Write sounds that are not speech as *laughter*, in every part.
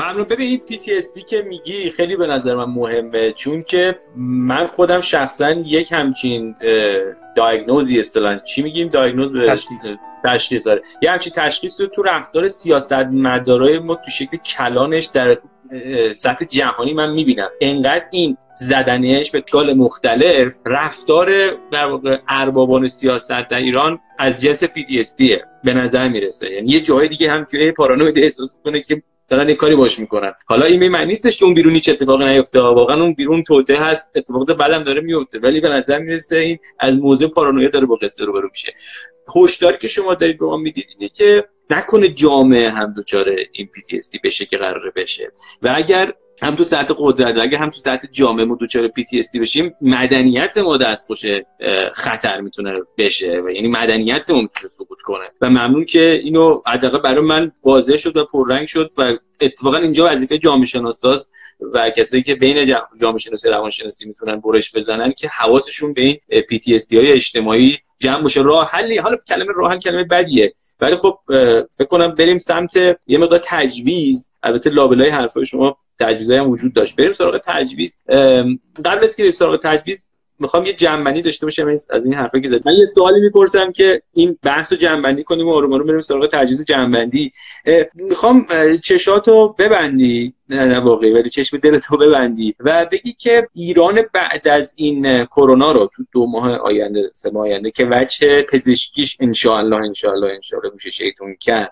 ممنون. ببین این PTSD که میگی خیلی به نظر من مهمه چون که من خودم شخصا یک همچین دایگنوزی اصطلاحا چی میگیم؟ دایگنوز به تشخیص. تشخیص داره یه همچین تشخیص رو تو رفتار سیاست مدارای ما تو شکل کلانش در سطح جهانی من می‌بینم. انقدر این زدنش به کال مختلف رفتار در واقع اربابان سیاست در ایران از جنس PTSD به نظر می‌رسه. یعنی یه جای دیگه هم توی پارانوید احساس می‌کنه که دارن یه کاری باش می‌کنن. حالا این معنی نیستش که اون بیرون هیچ اتفاقی نیفته. واقعا اون بیرون توته هست اتفاقات بعدم داره میفته ولی به نظر می‌رسه این از موضوع پارانویا داره با قصه رو برو میشه. هشداری که شما دارید به ما می‌دید اینه که نکنه جامعه هم دچار این PTSD بشه که قراره بشه. و اگر هم تو سطح قدرت اگر هم تو سطح جامعه ما دوچار PTSD بشیم مدنیت ما دستخوش خطر می‌تونه بشه و یعنی مدنیت ما می‌تونه سقوط کنه. و ممنون که اینو حداقل برای من واضح شد و پررنگ شد و اتفاقا اینجا وظیفه جامعه شناساست و کسایی که بین جامعه شناسی روانشناسی می‌تونن برش بزنن که حواسشون به این PTSD های اجتماعی جمع باشه. راه حلی حالا کلمه راه حل کلمه بدیه. ولی خب فکر کنم بریم سمت یه مقدار تجویز. البته لابلای حرفای شما تجویزایی هم وجود داشت. بریم سراغ تجویز. قبل از که بریم سراغ تجویز می‌خوام یه جنبندی داشته باشم. از این حرفا که زد من یه سوالی می‌پرسم که این بحث رو جنبندی کنیم و آروم آروم بریم سراغ تجویز جنبندی. می‌خوام چشاتو ببندی. نه واقعی ولی چشم دلتو ببندی. و بگی که ایران بعد از این کرونا رو تو دو ماه آینده سه ماه آینده که وجه پزشکیش ان الله ان الله ان الله میشه شیطون که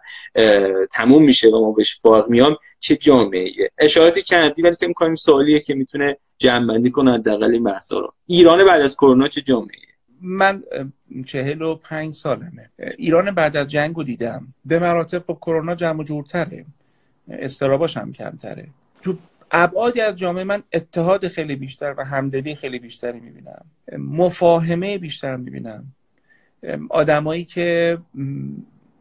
تموم میشه و ما بهش فارغ میام چه جامعه اشاراتی کردی ولی فکر می‌کنم سوالیه که می‌تونه جمع کنه حداقل این بحثا رو. ایران بعد از کرونا چه جامعه من چهل و پنج سالمه. ایران بعد از جنگ رو دیدم. به مراتب با کرونا جمع جورتره. استراباش هم کمتره. تو ابعادی از جامعه من اتحاد خیلی بیشتر و همدلی خیلی بیشتری می‌بینم. مفاهمه بیشتر می‌بینم. آدمایی که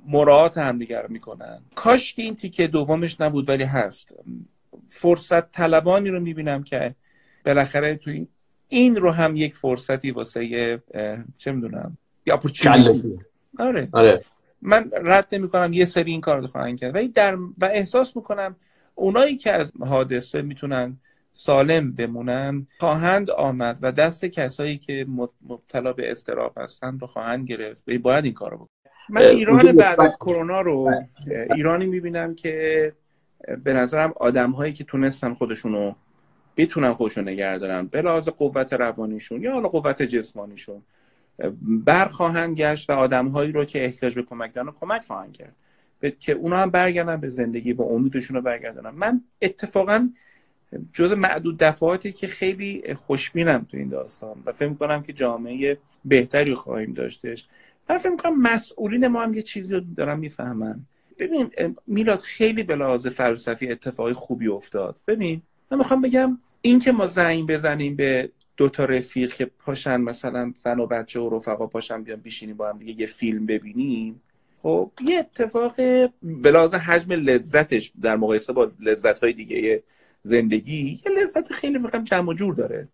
مراعات همدیگر رو می‌کنن. کاش که این تیکه دومش نبود ولی هست. فرصت طلبانی رو می‌بینم که بالاخره تو این این رو هم یک فرصتی واسه چه می‌دونم یا آره. آره. من رد نمی کنم یه سری این کار رو خواهند کرد. ولی در و احساس می‌کنم اونایی که از حادثه می‌تونن سالم بمونن خواهند آمد و دست کسایی که مبتلا به استراب هستن رو خواهند گرفت. و باید این کار رو بکنن من ایران بعد از کرونا رو ایرانی می‌بینم که به نظرم آدم هایی که تونستن خودشونو بتونن خودشون نگه دارن. به لحاظ قوت روانیشون یا حالا قوت جسمانیشون. برخواهند گشت و آدمهایی رو که احتیاج به کمک دارن کمک خواهند کرد. که اونا هم برگردن به زندگی با امیدشون رو برگردن من اتفاقا جز معدود دفعاتی که خیلی خوشبینم تو این داستان و فکر کنم که جامعه بهتری خواهیم داشتش. و فکر کنم مسئولین ما هم یه چیزی رو دارن می‌فهمن. ببین میلاد خیلی به لحاظ فلسفی اتفاقی خوبی افتاد. ببین من می‌خوام بگم این که ما زنگ بزنیم به دو تا رفیق که پاشن مثلا زن و بچه و رفقا پاشن بیان بشینیم با هم دیگه یه فیلم ببینیم. خب یه اتفاق بلاز حجم لذتش در مقایسه با لذت های دیگه زندگی یه لذت خیلی می‌خوام جمع و جور داره.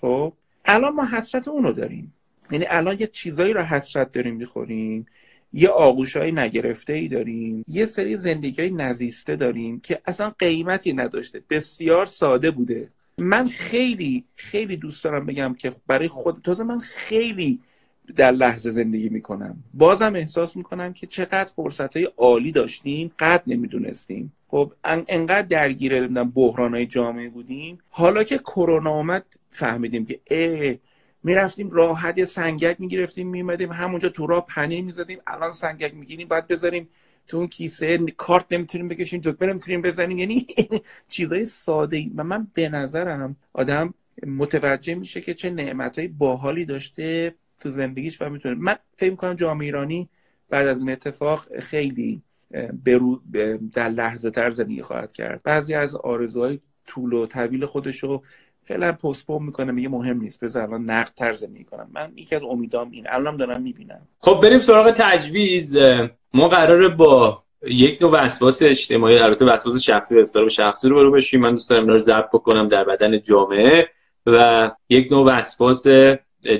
خب الان ما حسرت اونو داریم. یعنی الان یه چیزایی رو حسرت داریم می‌خوریم. یه آغوش های نگرفته ای داریم. یه سری زندگی های نزیسته داریم که اصلا قیمتی نداشته. بسیار ساده بوده. من خیلی خیلی دوست دارم بگم که برای خود تازه من خیلی در لحظه زندگی می‌کنم. بازم احساس می‌کنم که چقدر فرصت های عالی داشتیم قد نمی‌دونستیم. خب انقدر درگیر بحران های جامعه بودیم. حالا که کرونا آمد فهمیدیم که اه می‌رفتیم راحت سنگک می‌گرفتیم میمدیم همونجا تو راه پنیر می‌زدیم الان سنگک می‌گیریم باید بذاریم تو اون کیسه کارت نمی‌تونیم بکشیم دکمه نمی‌تونیم بزنیم یعنی *laughs* چیزای ساده ای و من به نظرم آدم متوجه میشه که چه نعمتهای باحالی داشته تو زندگیش و می‌تونه. من فکر می‌کنم جامعه ایرانی بعد از این اتفاق خیلی برو در لحظه تر زندگی خواهد کرد. بعضی از آرزوهای طول و طویل خودشو فعلا پستپون می‌کنه میگه مهم نیست. بذار الان نقد تر زندگی کنم من یکی از امیدام این. الانم دارم می‌بینم. خب بریم سراغ تجویز. ما قراره با یک نوع وسواس اجتماعی البته وسواس شخصی استراب شخصی رو برو بشیم. من دوست دارم اینا رو ضبط بکنم در بدن جامعه و یک نوع وسواس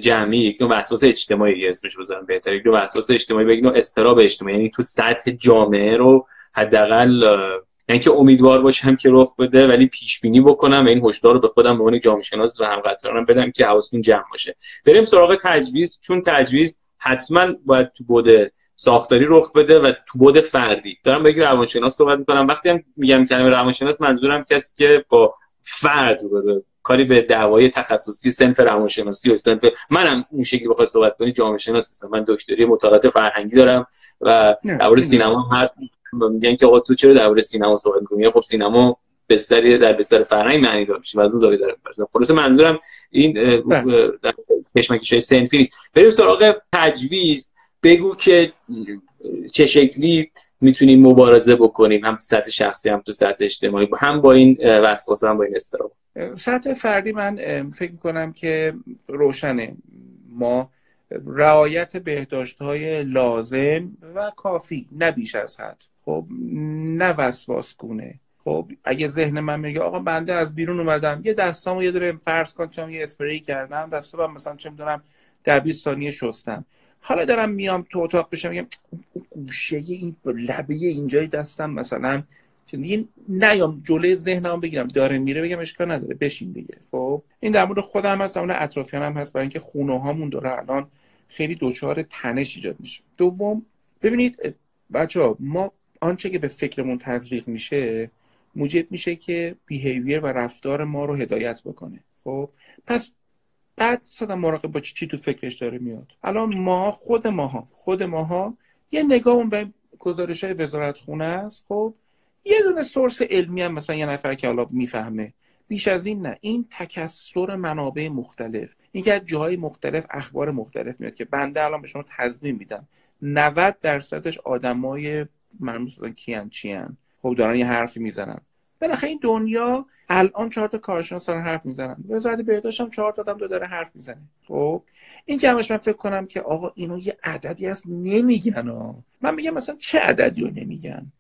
جمعی یک نوع وسواس اجتماعی اسمش بذارم بهتر. یک نوع وسواس اجتماعی یک نوع استراب اجتماعی. یعنی تو سطح جامعه رو حداقل یعنی که امیدوار باشم که رخ بده ولی پیش بینی بکنم این هشدار رو به خودم به عنوان جامعه شناس و همقطارانم بدم که حواستون جمع باشه. بریم سراغ تجویز. چون تجویز حتما باید تو بوده ساختاری رخ بده و تو بود فردی. دارم بگی روانشناس صحبت می‌کنم. وقتی هم میگم کلمه روانشناس منظورم کسی که با فرد رو کاری به دعوای تخصصی سنف روانشناسی و سنف منم اون شکلی بخواد صحبت کنی جامعه شناس هستم. من دکتری مطالعات فرهنگی دارم و درباره سینما هر میگن که آقا تو چرا درباره سینما صحبت می‌کنی؟ خب سینما بستری در بستر فرهنگ معنی داره میشه و از اون زاویه داره خلاص منظورم این بله. در کشمکش سنفی نیست. بریم سراغ تجویز. بگو که چه شکلی می‌تونیم مبارزه بکنیم هم تو سطح شخصی هم تو سطح اجتماعی هم با این وسواس هم با این استراب سطح فردی من فکر می‌کنم که روشنه. ما رعایت بهداشت های لازم و کافی نه بیش از حد. خب نه وسواس گونه. خب اگه ذهن من میگه آقا بنده از بیرون اومدم یه دستامو یه دونه فرض کن چون یه اسپری کردم دستام مثلا چه می‌دونم در 20 ثانیه شستم. حالا دارم میام تو اتاق بشم میگم گوشه این لبه اینجای دستم مثلا دیگه نیام جلوی ذهنم بگیرم. داره میره بگم اشکال نداره بشین دیگه. خب این در مورد خودم هست اون اطرافیانم هست برای اینکه خونه هامون داره الان خیلی دچار تنش ایجاد میشه. دوم ببینید بچه ها ما آنچه که به فکرمون تزریق میشه موجب میشه که بیهیویر و رفتار ما رو هدایت بکنه. خب؟ پس بعد صدا مراقب با چی, تو فکرش داره میاد؟ الان ما خود ماها. خود ماها یه نگاه به گزارش های وزارت خونه است. خب؟ یه دونه سورس علمی هم مثلا یه نفر که حالا می‌فهمه. بیش از این نه. این تکسر منابع مختلف. اینکه از جاهای مختلف اخبار مختلف میاد که بنده الان به شما تضمین میدم. 90 درصدش آدمای مرموز کیان چیان. خب دارن یه حرفی می‌زنن. بالاخره این دنیا الان چهار تا کارشناس دارن حرف می‌زنن. وزارت بهداشت هم چهار تا آدم دو داره حرف می‌زنه. خب این که همش من فکر کنم که آقا اینو یه عددی هست نمیگن ها. من میگم مثلا چه عددی رو نمیگن؟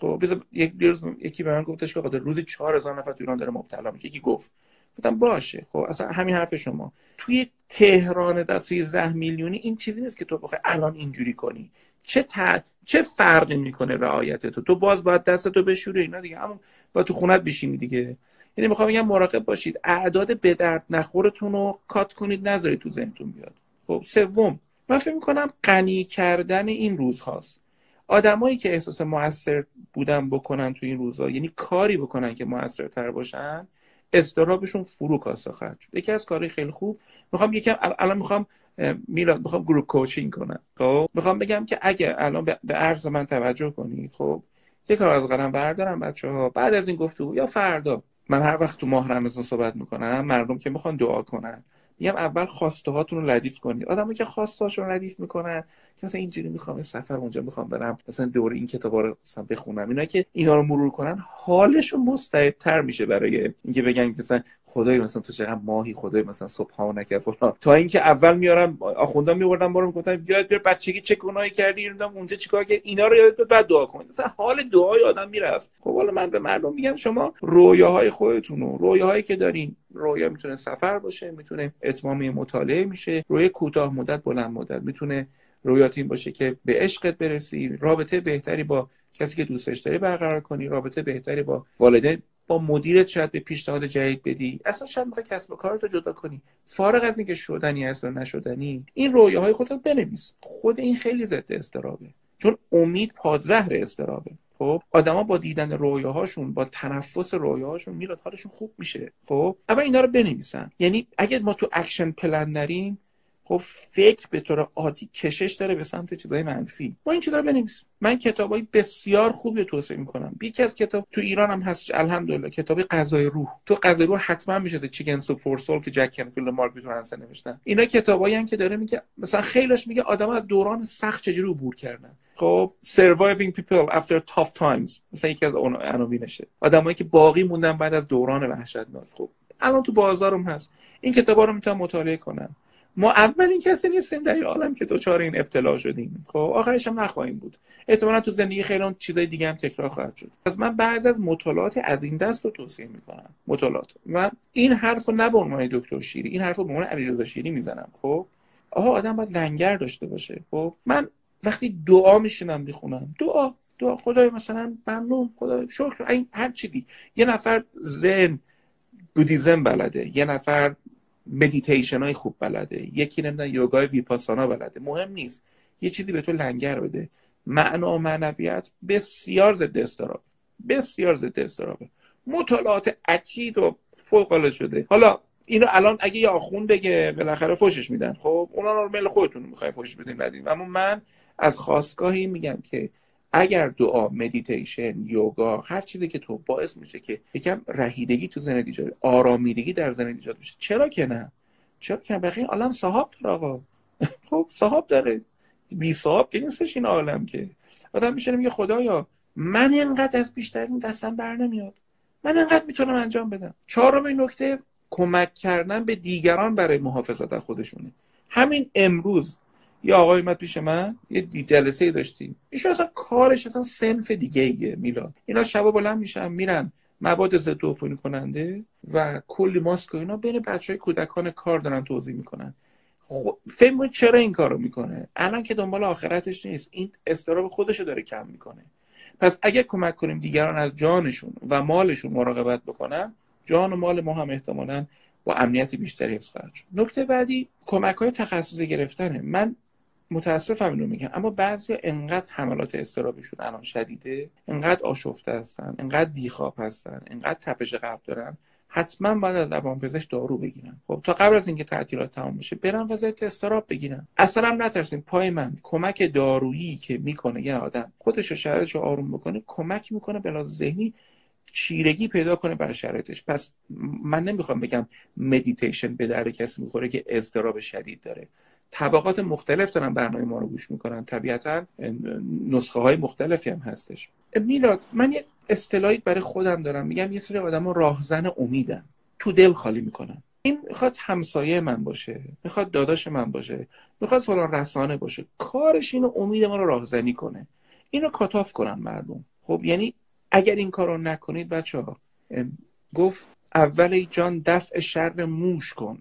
خب یک روز یکی به من گفتش که روزی 4000 نفر تو ایران داره مبتلا میشه. یکی گفت. گفتم باشه. خب اصلا همین حرف شما. توی تهران در 13 میلیونی این چیزی نیست که تو بخوای الان اینجوری کنی. چه ت... چه فرقی می‌کنه رعایت تو؟ تو باز باید دستتو بشوری اینا دیگه. همون با تو خونت بشینی دیگه. یعنی می‌خوام بگم مراقب باشید. اعداد به درد نخورتون رو کات کنید نذارید تو ذهنتون بیاد. خب سوم من فکر می‌کنم غنی کردن این روز هاست آدمایی که احساس موثر بودن بکنن تو این روزها یعنی کاری بکنن که موثرتر باشن استرابشون فرو کاسته خواهد شد. یکی از کارهای خیلی خوب می‌خوام یکم الان می‌خوام میلاد می‌خوام گروپ کوچینگ کنم. خب؟ می‌خوام بگم که اگه الان به عرض من توجه کنید خب یه کار از قلم بردارم بچه ها بعد از این گفتگو یا فردا. من هر وقت تو ماه رمضان صحبت می‌کنم مردم که می‌خوان دعا کنن. میگم اول خواسته هاتون رو ردیف کنید. آدمایی که خواسته هاشون ردیف می‌کنن که مثلا اینجوری می‌خوام این سفر اونجا می‌خوام برم مثلا دور این کتابا رو مثلا بخونم اینا که اینا رو مرور کنن حالشون مستعدتر میشه برای اینکه بگن مثلا خدای مثلا تو چقدر ماهی خدای مثلا نکرد فلان. تا اینکه اول میارم آخوندا میوردم بارم گفتم یاد بیر بچگی چه گناهی کردی؟ اینا اونجا چیکار کرد؟ اینا رو یادت بعد دعا کن مثلا حال دعای آدم می‌رفت. خب حالا من به مردم میگم شما رویاهای خودتون رو رویاهایی که دارین رویا می‌تونه سفر باشه می‌تونه اتمام مطالعه میشه روی کوتاه مدت بلند مدت می‌تونه رویات این باشه که به عشقت برسی رابطه بهتری با کسی که دوستش داری برقرار کنی رابطه بهتری با والدین با مدیرت شاید به پیشنهاد جدید بدی. اصلا شاید می‌خوای کسب و کارتو جدا کنی. فارغ از اینکه شدنی هست و نشدنی این رویاهای خودت بنویس. خود این خیلی ضد اضطرابه چون امید پادزهر اضطرابه خب؟ آدما با دیدن رویاهاشون با تنفس رویاهاشون میراد حالشون خوب میشه. خب؟ اول اینا رو بنویسن. یعنی اگه ما تو action plan نریم خب فکر به طور عادی کشش داره به سمت چیزای منفی. ما این چیزا رو بنویس. من کتابای بسیار خوبی توصیه می‌کنم. یکی از کتاب تو ایران هم هست الحمدلله کتاب غذای روح. تو غذای روح حتما میشه چیکن سوپ فور سول که جک کنفیلد و مارک هنسن نوشتن. اینا کتابایی که داره میگه مثلا خیلیش میگه آدم از دوران سخت چجوری عبور کردن. خب surviving people after tough times. مثلا یکی از اون عناوینشه. آدمایی که باقی موندن بعد از دوران وحشتناک. خب الان تو بازارم هست. این کتابا رو می‌تونم مطالعه کنم. ما اولین کسی نیستیم در این عالم که دوچار این ابتلا شدیم. خب آخرش هم نخواهیم بود. احتمالا تو زندگی خیلی چیزای دیگه هم تکرار خواهد شد. پس من بعض از مطالعات از این دست رو توصیه می‌کنم. مطالعات. من این حرف رو نه به عنوان دکتر شیری این حرف رو به عنوان علیرضا شیری می‌زنم. خب آها آدم باید لنگر داشته باشه. خب من وقتی دعا میشینم می‌خونم. دعا دعا. خدای مثلا ممنون. خدا شکر. این هر چیزی. یه نفر زن بودیزم بلده. یه نفر مدیتیشن های خوب بلده یکی نمیدن یوگای ویپاسانا بلده مهم نیست. یه چیزی به تو لنگر بده. معنا و معنویت بسیار ضد استرابه. بسیار ضد استرابه. مطالعات اکید و فوق شده. حالا اینو الان اگه یه آخون بگه بالاخره فوشش میدن. خب اونا رو مل خودتون می‌خواین فوشش بدین ندین اما من از خواستگاهی میگم که اگر دعا مدیتیشن یوگا هر چیزی که تو باعث میشه که یکم رهیدگی تو زندگی ایجاد آرامیدگی در زندگی ایجاد بشه. چرا که نه؟ چرا که بخیر عالم صاحب داره آقا. *laughs* خب صاحب داره. بی صاحب که نیستش این عالم که. آدم میشه میگه خدایا من اینقدر از بیشترین دستم بر نمیاد. من اینقدر می‌تونم انجام بدم. چهارم نکته کمک کردن به دیگران برای محافظت از خودشونه. همین امروز یه آقای اومد پیش من یه جلسه داشتیم. ایشون اصلا کارش اصلا سنف دیگه ایه میلاد. اینا شبا بلند میشن میرن مواد ضد عفونی کننده و کلی ماسک و اینا بین بچه های کودکان کار دارن توضیح می‌کنن. خب فهم چرا این کارو می‌کنه؟ الان که دنبال آخرتش نیست. این استراب خودشو داره کم می‌کنه. پس اگه کمک کنیم دیگران از جانشون و مالشون مراقبت بکنن جان و مال ما هم احتمالا با امنیت بیشتری حفظ خواهد شد. نکته بعدی کمک های تخصصی گرفتنه. من متاسفم اینو میگم. اما بعضی انقدر حملات استرابشون الان شدیده انقدر آشفته هستن انقدر بیخواب هستن انقدر تپش قلب دارن حتما باید از روانپزشک دارو بگیرن. خب تا قبل از اینکه تعطیلات تمام بشه برن وضعیت استراب بگیرن. اصلا هم نترسین پای من کمک دارویی که می‌کنه یه آدم خودش رو شرایطش رو آروم بکنه کمک می‌کنه بلا ذهنی چیرگی پیدا کنه برای شرایطش. پس من نمی‌خوام بگم مدیتیشن به درد کسی می‌خوره که اضطراب شدید داره. طبقات مختلف دارن برنامه ما رو گوش می‌کنن. طبیعتا نسخه های مختلفی هم هستش. میلاد من یه اصطلاحی برای خودم دارم. میگم یه سری آدم راهزن امیدن. تو دل خالی می‌کنن. این می‌خواد همسایه من باشه می‌خواد داداش من باشه می‌خواد فلان رسانه باشه. کارش اینو امید ما رو راهزنی کنه. اینو کاتاف کنن مردم. خب یعنی اگر این کارو نکنید بچه ها گفت اول جان دفع شر موش کن.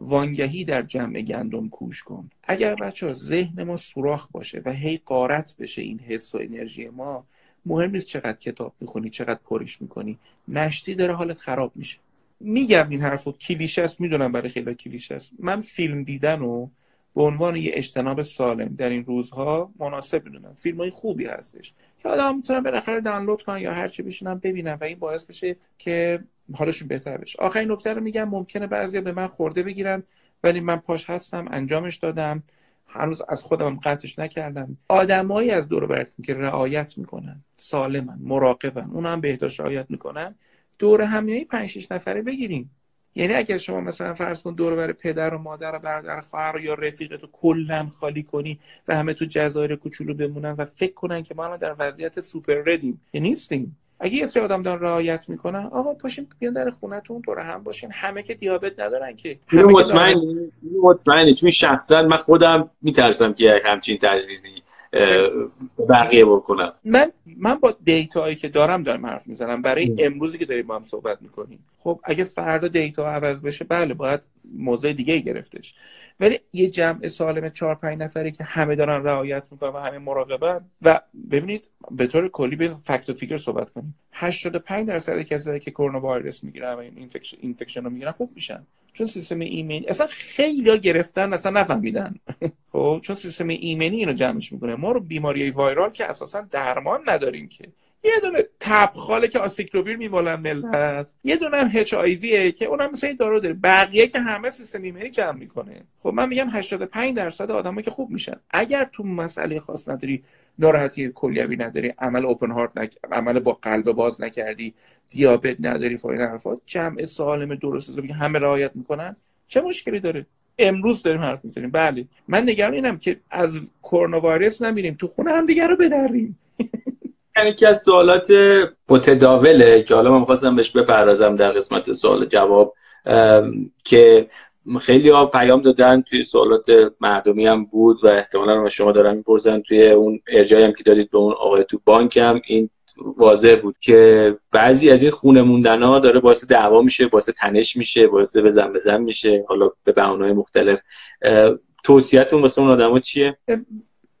وانگهی در جمع گندم کوش کن. اگر بچه ها ذهن ما سوراخ باشه و هی قارت بشه این حس و انرژی ما مهم نیست چقدر کتاب می‌خونی چقدر پرش می‌کنی. نشتی داره حالت خراب میشه. میگم این حرفو کلیشه است می‌دونم برای خیلی کلیشه است. من فیلم دیدن و به عنوان یه اجتناب سالم در این روزها مناسب می‌دونم. فیلم های خوبی هستش. که آدم می‌تونن بالاخره دانلود کنن یا هرچی بشینن ببینن و این باعث بشه که حالشون بهتر بشه. آخرین نکته رو میگم ممکنه بعضیا به من خورده بگیرن ولی من پاش هستم انجامش دادم. هنوز از خودم قطعش نکردم. آدمایی از دور براتون که رعایت می‌کنن سالمن مراقبن اونا هم بهداشت رعایت می‌کنن. دور همیایی 5 6 نفره بگیریم. یعنی اگر شما مثلا فرض کن دور بر پدر و مادر و برادر خواهر یا رفیقتو کلا خالی کنی و همه تو جزایر کوچولو بمونن و فکر کنن که ما الان در وضعیت super red یم. که نیستیم. اگه یه سری آدم دارن رعایت می‌کنن آقا پاشین بیان در خونتون دور هم باشین. همه که دیابت ندارن که. همه مطمئن مطمئنی چون شخصا من خودم میترسم که همچین تجویزی بقیه بکنم. من من با data یی که دارم دارم حرف می‌زنم. برای امروزی که داریم با هم صحبت می‌کنیم. خب اگه فردا data عوض بشه بله باید موضوع دیگه گرفتش. ولی یه جمع سالم چهار پنج نفری که همه دارن رعایت می‌کنن و همه مراقبن و ببینید به طور کلی به fact و figure صحبت کنیم. 85 درصد کسایی که کرونا ویروس می‌گیرن و این infection رو می‌گیرن خوب میشن. چون سیستم ایمنی اصلا خیلی ها گرفتن اصلا نفهمیدن. *laughs* خب؟ چون سیستم ایمنی اینو جمعش می‌کنه. ما رو بیماری viral که اساسا درمان نداریم که. یه دونه تبخاله که آسیکلوویر میمالن ملت. یه دونه هم HIV که اونم مثل این دارو داره. بقیه که همه سیستم ایمنی جمع می‌کنه. خب من میگم 85 درصد آدما که خوب میشن. اگر تو مسئله خاص نداری ناراحتی کلیوی نداری عمل اوپن هارت نک... عمل با قلب باز نکردی دیابت نداری فایده حرفات جمع سالم درست که همه رعایت می‌کنن چه مشکلی داره؟ امروز داریم حرف می‌زنیم. بله. من نگران اینم که از کرونا ویروس نمیریم تو خونه هم دیگه رو بدریم. یکی از سوالات متداوله که حالا من می‌خواستم بهش بپردازم در قسمت سوال جواب که خیلی ها پیام دادن توی سوالات مردمی هم بود و احتمالا شما دارن می‌پرسن توی اون ارجایی هم که دادید به اون آقای تو بانک هم. این واضح بود که بعضی از این خونه موندن ها داره باعث دعوا میشه باعث تنش میشه باعث بزن بزن میشه حالا به بهانه‌های مختلف. توصیهتون واسه اون آدما چیه؟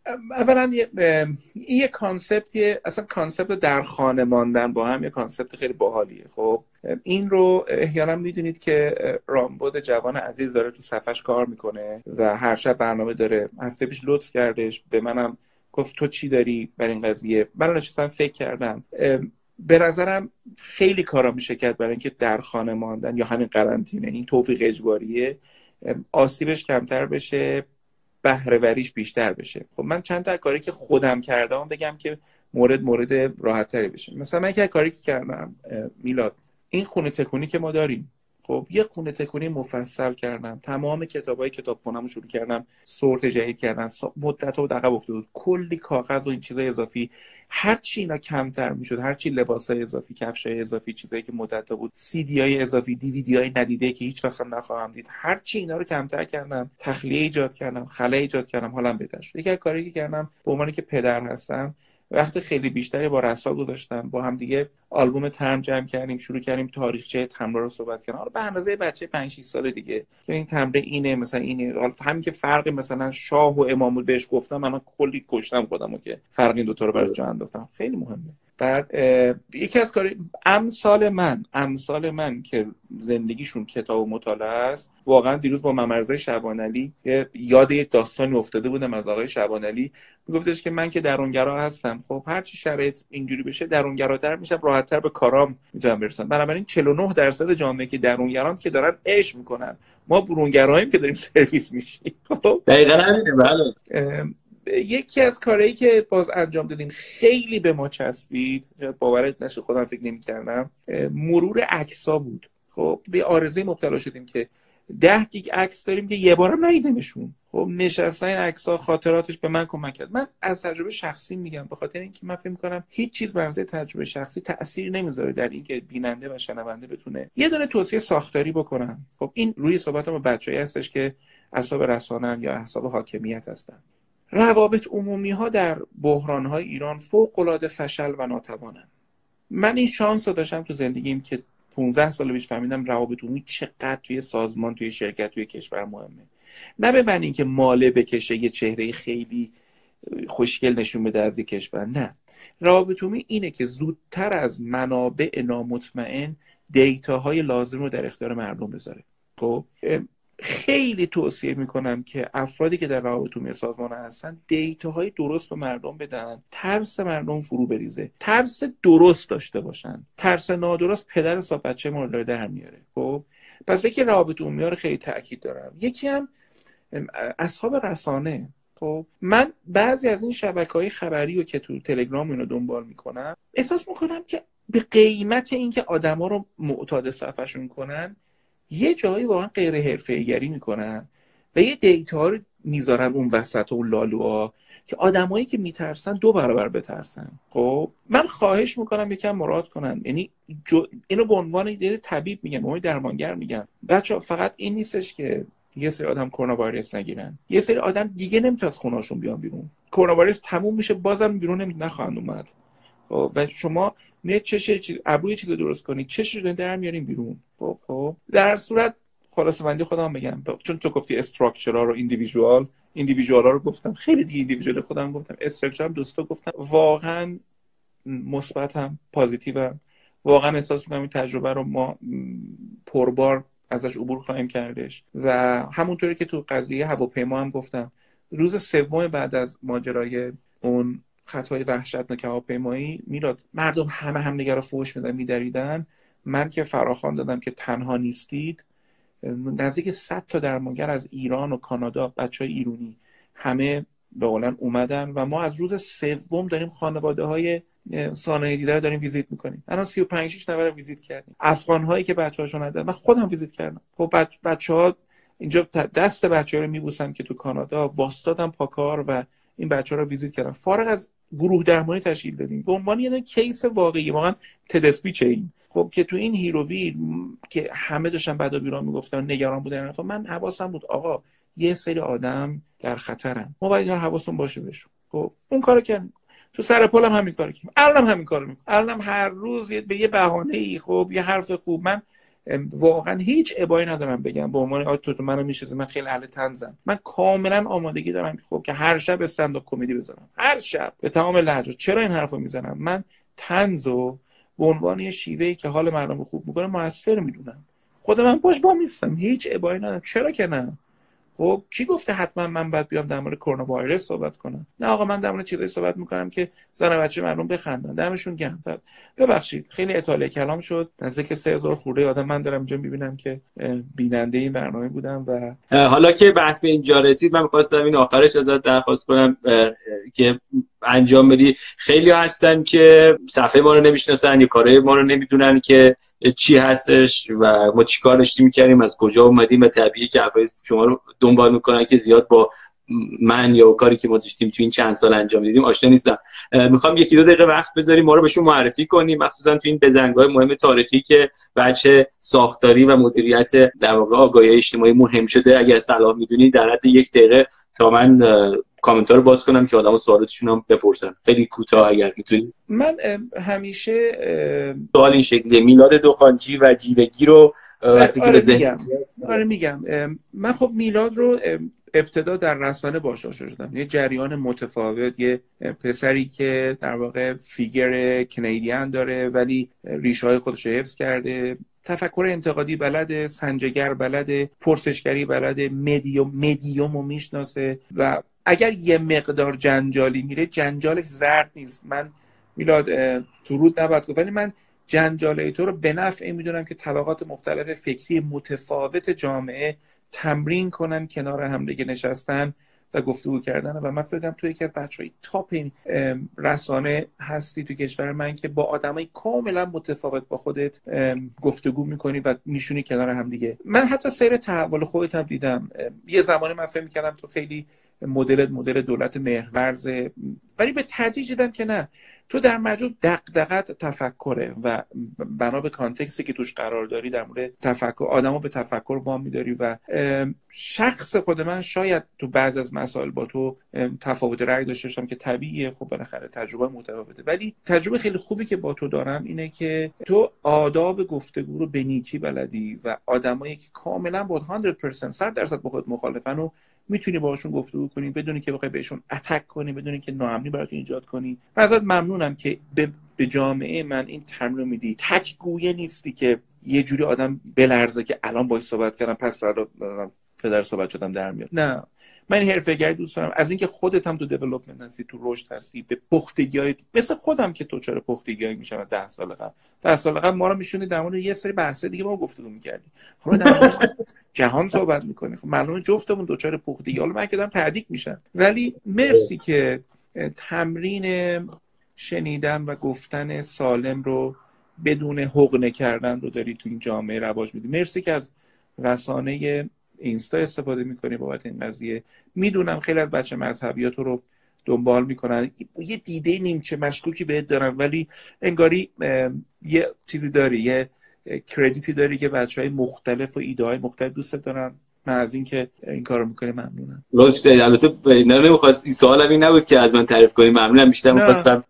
اولا این یه concept یه اصلا concept در خانه ماندن با هم یه concept خیلی باحالیه. خب این رو احیانا می‌دونید که رامبود جوان عزیز داره تو صفحش کار می‌کنه و هر شب برنامه داره هفته پیش لطف کردش به منم گفت تو چی داری بر این قضیه؟ من نشستم فکر کردم به نظرم خیلی کارا میشه کرد برای اینکه در خانه ماندن یا همین قرنطینه این توفیق اجباریه. آسیبش کمتر بشه. بهرهوریش بیشتر بشه. خب من چند تا کاری که خودم کردم بگم که مورد مورد راحت تری بشه. مثلا من که کاری که کردم میلاد این خونه تکونی که ما داریم. خب یه خونه تکونی مفصل کردم. تمام کتابای کتابخونه‌مو شروع کردم. سورت جدید کردم مدت و عقب افتاده بود. کلی کاغذ و این چیزای اضافی. هر چی اینا کمتر می‌شد هر چی لباسای اضافی کفشای اضافی چیزایی که مدت بود سی دی های اضافی دی وی های ندیده که هیچ وقت نخواهم دید. هر چی اینا رو کمتر کردم. تخلیه ایجاد کردم. خلا ایجاد کردم. حالا بهتر شد. یکی کاری که کردم به عنوانی که پدر هستم وقت خیلی بیشتری با رسا گذاشتم. با هم دیگه آلبوم ترم جمع کردیم شروع کردیم تاریخچه تمرین رو صحبت کردیم حالا به اندازه بچه 5 6 سال دیگه. که این تمرین اینه مثلا اینه. حالا همین که فرق مثلا شاه و امام بهش گفتم من کلی کشتم خودمو که فرق این دو تا رو برای جا انداختم. خیلی مهمه. بعد یکی از کاری امثال من امثال من که زندگیشون کتاب و مطالعه است واقعا دیروز با ممرزای شبان علی یاد یک داستانی افتاده بودم از آقای شبان علی. میگفتش که من که درونگرا هستم. خب هر چی شرایط اینجوری بشه درونگراتر میشم راحتتر به کارام می‌تونم برسم بنابراین 49 درصد جامعه که درونگران که دارن عشق می‌کنن. ما برونگراییم که داریم *laughs* سرویس میشیم. خب؟ دقیقاً همینه بله. یکی از کارهایی که باز انجام دادیم خیلی به ما چسبید باورت نشه خودم فکر نمی‌کردم مرور عکسا بود. خب به آرزه مبتلا شدیم که ده گیگ عکس داریم که یه بارم ندیدمشون خب نشستن این عکس ها خاطراتش به من کمک کرد. من از تجربه شخصی میگم به خاطر اینکه من فکر می‌کنم هیچ چیز بر تجربه شخصی تاثیر نمی‌ذاره در اینکه بیننده و شنونده بتونه یه دونه توصیه ساختاری بکنم خب این روی صحبت با بچه‌ای هستش که اصحاب رسانن یا اصحاب حاکمیت هستن. روابط عمومی ها در بحران های ایران فوق العاده فشل و ناتوانن. من این شانس رو داشتم تو زندگیم که 15 سال پیش فهمیدم روابط عمومی چقدر توی سازمان توی شرکت توی کشور مهمه. نه به معنی اینکه ماله بکشه یه چهره خیلی خوشگل نشون بده از کشور نه. روابط عمومی اینه که زودتر از منابع نامطمئن دیتاهای لازم رو در اختیار مردم بذاره. خب؟ خیلی توصیه می‌کنم که افرادی که در روابط عمومی سازمان هستن دیتاهای درست به مردم بدن ترس مردم فرو بریزه ترس درست داشته باشن ترس نادرست پدر حساب بچه مورد در میاره. خب؟ پس یکی روابط عمومی رو خیلی تاکید دارم. یکی هم اصحاب رسانه. خب؟ من بعضی از این شبکه های خبری رو که تو تلگرام اینو دنبال می‌کنم احساس می‌کنم که به قیمت اینکه آدما رو معتاد صفحشون کنن یه جایی واقعا غیر حرفه می‌کنن و یه دیتا رو می‌ذارن اون وسط اون لالوها که آدمایی که میترسن دو برابر بترسن. خب من خواهش می‌کنم یکم مراد کنن. یعنی اینو به عنوان یه طبیب میگم به درمانگر میگم بچه فقط این نیستش که یه سری آدم کرونا ویروس نگیرن. یه سری آدم دیگه نمی‌تونن خونهاشون بیان بیرون. کرونا ویروس تموم میشه بازم بیرون نخواهند اومد. و شما نه چش ابروی چیز درست کنید چش رو در میارین بیرون؟ خب خب. در صورت خلاص بندی خودم بگم. چون تو گفتی استراکچرال رو ایندیویدوال ایندیویدوال رو گفتم. خیلی دیگه ایندیویدوال خودم گفتم. استراکچر هم دوستا گفتم. واقعا مثبتم پوزیتیوم واقعا احساس می‌کنم این تجربه رو ما پربار ازش عبور خواهیم کردش. و همونطوری که تو قضیه هواپیما هم گفتم. روز سوم بعد از ماجرای اون خطای وحشتناک هواپیمایی میراد مردم همه هم رو فوش میدن میدریدن. من که فراخوان دادم که تنها نیستید. نزدیک 100 تا درمانگر از ایران و کانادا بچه های ایرونی همه به قولن اومدن و ما از روز سوم داریم خانواده های سانحه دیده داریم ویزیت می‌کنیم. الان 35 6 نفر ویزیت کردیم. افغان هایی که بچه هاشون ندارن من خودم ویزیت کردم. خب بچه ها اینجا دست بچه ها رو میبوسن که تو کانادا واستادن پاکار و این بچه ها رو ویزیت کردم فارغ از گروه درمانی تشکیل دادیم. به عنوان یه کیس واقعی واقعا تدسپیچ این؟ خب که تو این هیروویر که همه داشتن بعدا بیرون می‌گفتن نگران بودن. من حواسم بود آقا یه سری آدم در خطرن. ما باید اینا باشه بهشون. خب اون کارو که تو سر پل هم همین کارو کردیم. الانم همین کارو می‌کنم الانم هر روز به یه بهانه ای خب یه حرف خوب. من واقعا هیچ ابایی ندارم بگم به عنوان آ تو, منو میشه من خیلی اهل تنزم من کاملا آمادگی دارم خب که هر شب استنداپ کمدی بذارم. هر شب. به تمام لهجه. چرا این حرفو می‌زنم؟ من تنزو به عنوان یه شیوهی که حال مردم خوب می‌کنه موثر می‌دونم. خود من باش با نیستم. هیچ ابایی ندارم. چرا که نه؟ خب کی گفته حتما من باید بیام در مورد کرونا ویروس صحبت کنم؟ نه آقا من در مورد چیزایی صحبت می‌کنم که زن بچه مردم بخندن. دمشون گرم. ببخشید خیلی اطاله. کلام شد. نزدیک سه هزار خورده آدم. من دارم اینجا می‌بینم که بیننده این برنامه بودم و حالا که بحث به اینجا رسید من می‌خواستم این آخرش ازت درخواست کنم که انجام بدی. خیلی هستن که صفحه ما رو نمی‌شناسن یا کارهای ما رو نمی‌دونن که چی هستش و ما چیکار داشتیم می‌کردیم از کجا اومدیم و طبیعی که شما رو دنبال می‌کنن که زیاد با من یا کاری که ما داشتیم تو این چند سال انجام دیدیم آشنا نیستم. می‌خوام یکی دو دقیقه وقت بذاریم ما رو بهشون معرفی کنیم مخصوصا تو این بزنگاه مهم تاریخی که بچه ساختاری و مدیریت در واقع آگاهی اجتماعی مهم شده. اگر صلاح می‌دونی در حد یک دقیقه تا من کامنت رو باز کنم که آدم سوالاتشون هم بپرسن. خیلی کوتاه اگر می‌تونی. من همیشه سوال این شکلیه. میلاد دخانچی و جیوگی رو وقتی آره میگم. آره میگم. من خب میلاد رو ابتدا در رسانه باش شدم. یه جریان متفاوت. یه پسری که در واقع فیگر کنیدیان داره ولی ریشه های خودش حفظ کرده. تفکر انتقادی بلده سنجگر بلده پرسشگری بلده مدیوم مدیوم رو می‌شناسه و اگر یه مقدار جنجالی میره جنجالش زرد نیست. من میلاد تو رود نباید گفت. ولی من جنجاله تو رو به نفع می‌دونم که طبقات مختلف فکری متفاوت جامعه تمرین کنن کنار همدیگه نشستن. و گفتگو کردن و من فکرم تو یکی از بچه های تاپ رسانه هستی تو کشور من که با آدمای کاملا متفاوت با خودت گفتگو می‌کنی و میشونی کنار هم دیگه. من حتی سیر تحول خودت هم دیدم. یه زمانی من فکر می‌کردم تو خیلی مدل مدل دولت مهرورزه ولی به تدریج دیدم که نه. تو در مجموع دقدقت تفکره و بنا به کانتکسی که توش قرار داری در مورد تفکر آدمو به تفکر وام میداری و شخص خود من شاید تو بعض از مسائل با تو تفاوت رأی داشته باشم که طبیعیه. خب بالاخره تجربه متفاوته. ولی تجربه خیلی خوبی که با تو دارم اینه که تو آداب گفتگو رو به نیکی بلدی و آدمایی که کاملا با 100% 100 درصد با خود مخالفن و می‌تونی باشون گفتگو کنی بدونی که بخوای بهشون اتک کنی بدونی که ناامنی براتون ایجاد کنی. و ازت ممنونم که به, جامعه من این ترم رو میدی. تک گویه نیستی که یه جوری آدم بلرزه که الان باید صحبت کردم پس فردا پدر صحبت شدم در میاد. نه. من این حرفه‌گری دوست دارم از اینکه خودت هم تو دیولپمنت هستی تو رشد هستی به پختگی های مثل خودم که تو چرا پختگی میشم ده سال قبل. ده سال قبل ما رو میشونی در مورد یه سری بحث دیگه ما گفتگو می‌کردیم حالا در *laughs* جهان صحبت می‌کنی. خب معلومه جفتمون دوچار پختگی. حالا من که دارم تعدیق میشم. ولی مرسی که تمرین شنیدن و گفتن سالم رو بدون حقنه کردن رو داری تو این جامعه رواج میدی. مرسی که از رسانه اینستا استفاده می‌کنی بابت این قضیه. می‌دونم خیلی از بچه مذهبیات رو دنبال می‌کنن. یه دیده نیمچه مشکوکی بهت دارم ولی انگاری یه چیزی داری یه کردیتی داری که بچه های مختلف و ایده های مختلف دوست دارن. من از اینکه این کارو می‌کنه ممنونم. لطف داری البته نه نمی‌خواست این سوال این نبود که از من تعریف کنی ممنونم بیشتر می‌خواستم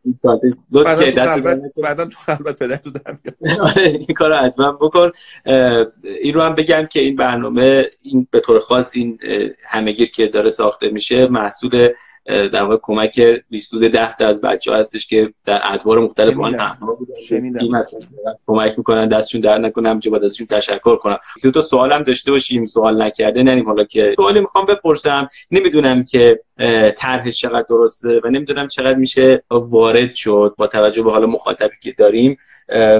لطف که دست بعدا تو خلوت پدر تو در *laughs* آره، این کارو حتما بکن. این رو هم بگم که این برنامه این به طور خاص این همگیر که داره ساخته میشه محصول در واقع کمک لیستود ده تا از بچه ها هستش که در ادوار مختلف آن کمک می‌کنن دستشون در نکنم چه باید ازشون تشکر کنم دو تا سوالم داشته باشیم سوال نکرده نریم حالا که سوالی می‌خوام بپرسم. نمی‌دونم که طرح چقدر درسته و نمی‌دونم چقدر میشه وارد شد با توجه به حالا مخاطبی که داریم.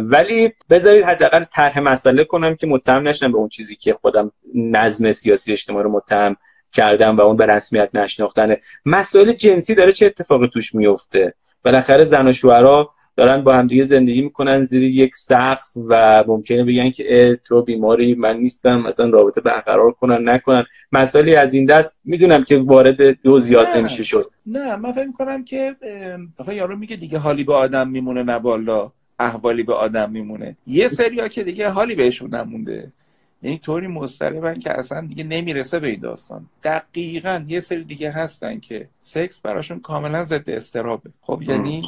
ولی بذارید حداقل طرح مسئله کنم که متهم نشم به اون چیزی که خودم نظم سیاسی اجتماعی رو متهم کردن و اون به رسمیت نشناختن. مسائل جنسی داره چه اتفاقی توش میفته؟ بالاخره زن و شوهرها دارن با همدیگه زندگی می‌کنن زیر یک سقف و ممکنه بگن که تو بیماری من نیستم مثلا رابطه برقرار کنن نکنن. مسائلی از این دست می‌دونم که وارد دو زیاد نمیشه شد. نه من فکر می‌کنم که آخه یارو میگه دیگه حالی به آدم میمونه نه احوالی به آدم میمونه. یه سریا که دیگه حالی بهشون نمونده. یعنی طوری مضطربن که اصلا دیگه نمی‌رسه به این داستان. دقیقا یه سری دیگه هستن که سکس براشون کاملا ضد استرابه خب یعنی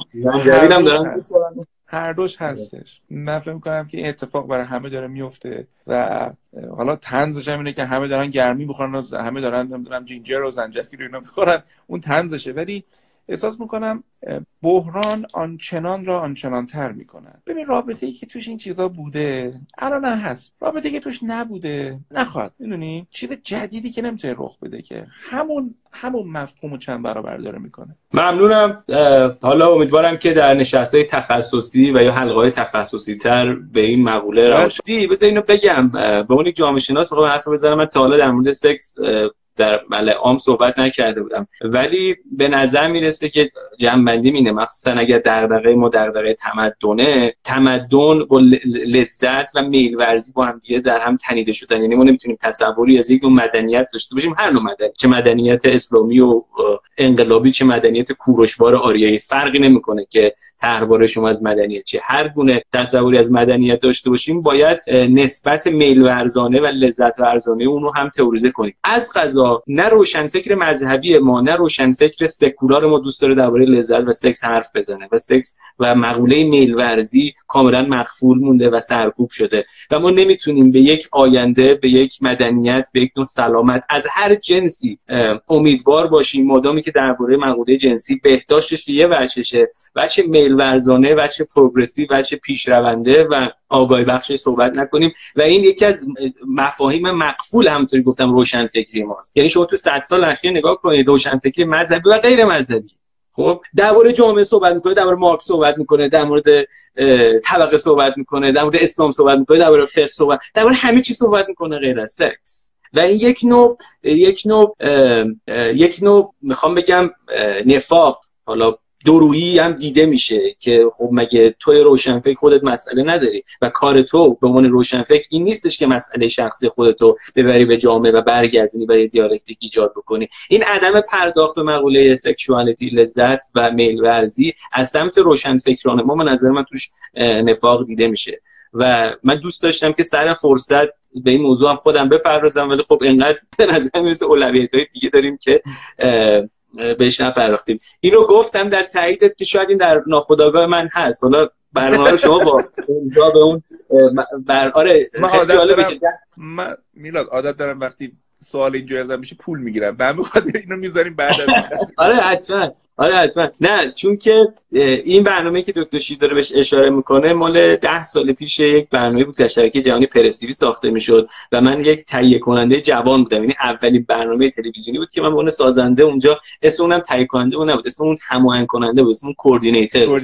هر دوش هستش. من فکر کنم که این اتفاق برای همه داره میفته و حالا تنزش هم اینه که همه دارن گرمی می‌خورن و همه دارن نمی‌دونم جینجر و زنجفیل رو اینا می‌خورن. اون تنزشه ولی احساس می‌کنم بحران آنچنان را آنچنان تر می‌کنن ببین رابطه ای که توش این چیزا بوده الان هست. رابطه ای که توش نبوده نخواد می‌دونی؟ چیز جدیدی که نمی‌تونه رخ بده که همون همون مفهوم چند برابر داره می‌کنه. ممنونم. حالا امیدوارم که در نشست های تخصصی و یا حلقه های تخصصی تر به این مقوله روشدی بذار اینو بگم. به اون جامعه شناس می‌خوام حرف بزنم. من تا حالا در مورد سکس در مل عام صحبت نکرده بودم. ولی به نظر می‌رسه که جنبندی مینه. مخصوصا اگر دغدغه ما دغدغه تمدنه تمدن با لذت و میلورزی با هم دیگه در هم تنیده شدن. یعنی ما نمی‌تونیم تصوری از یک نوع مدنیت داشته باشیم. هر نوع مدنیت چه مدنیت اسلامی و انقلابی چه مدنیت کوروشوار آریایی. فرقی نمی‌کنه که تحوار شما از مدنیت چه هر گونه تصوری از مدنیت داشته باشیم باید نسبت میل ورزانه و لذت ورزانه اون رو هم تئوریزه کنیم. از قضا نه روشن فکر مذهبی ما نه روشن فکر سکولار ما دوست داره درباره لذت و سکس حرف بزنه و سکس و مقوله میل ورزی کاملا مخفول مونده و سرکوب شده و ما نمی‌تونیم به یک آینده به یک مدنیت به یک نوع سلامت از هر جنسی امیدوار باشیم. مادامی که درباره مقوله جنسی بهداشتش یه وجهشه وجه میل ورزانه وجه پروگرسیو وجه پیشرونده و آگاهی بخش صحبت نکنیم. و این یکی از مفاهیم مقفول همونطوری گفتم روشن فکری ماست. یعنی شما تو 100 سال اخیر نگاه کنید روشن فکری مذهبی و غیر مذهبی. خب درباره جامعه صحبت می‌کنه درباره مارکس صحبت می‌کنه در مورد طبقه صحبت می‌کنه در مورد اسلام صحبت می‌کنه درباره فقه صحبت درباره همه چی صحبت می‌کنه غیر از سکس. و این یک نوع یک نوع یک نوع می‌خوام بگم نفاق. حالا درویی هم دیده میشه که خب مگه توی روشنفکر خودت مسئله نداری و کار تو به عنوان روشنفکر این نیستش که مسئله شخصی خودتو ببری به جامعه و برگردونی و دیالکتیک ایجاد بکنی. این عدم پرداخت به مقوله سکشوالیتی لذت و میل ورزی از سمت روشنفکران ما من نظر من توش نفاق دیده میشه. و من دوست داشتم که سر فرصت به این موضوع هم خودم بپردازم ولی خب انقدر به نظر می‌رسه اولویت های دیگه داریم که بهش نپرداختیم. اینو گفتم در تاییدت که شاید این در ناخودآگاه من هست. حالا برنامه رو شما با به اون بر آره من عادت دارم من میلاد عادت دارم وقتی سوال اینجوری ازم میشه پول می‌گیرم. به همین خاطر اینو می‌ذاریم بعد از *laughs* آره حتما. آره حتما. نه چون که این برنامه که دکتر شید داره بهش اشاره می‌کنه مال ده سال پیش یک برنامه بود در شبکه جهانی پرستیوی ساخته می‌شد و من یک تهیه کننده جوان بودم. یعنی اولین برنامه تلویزیونی بود که من به عنوان سازنده اونجا اسم اونم تهیه کننده بود نبود. اسم اون هماهنگ کننده بود اسم اون کوردینیتور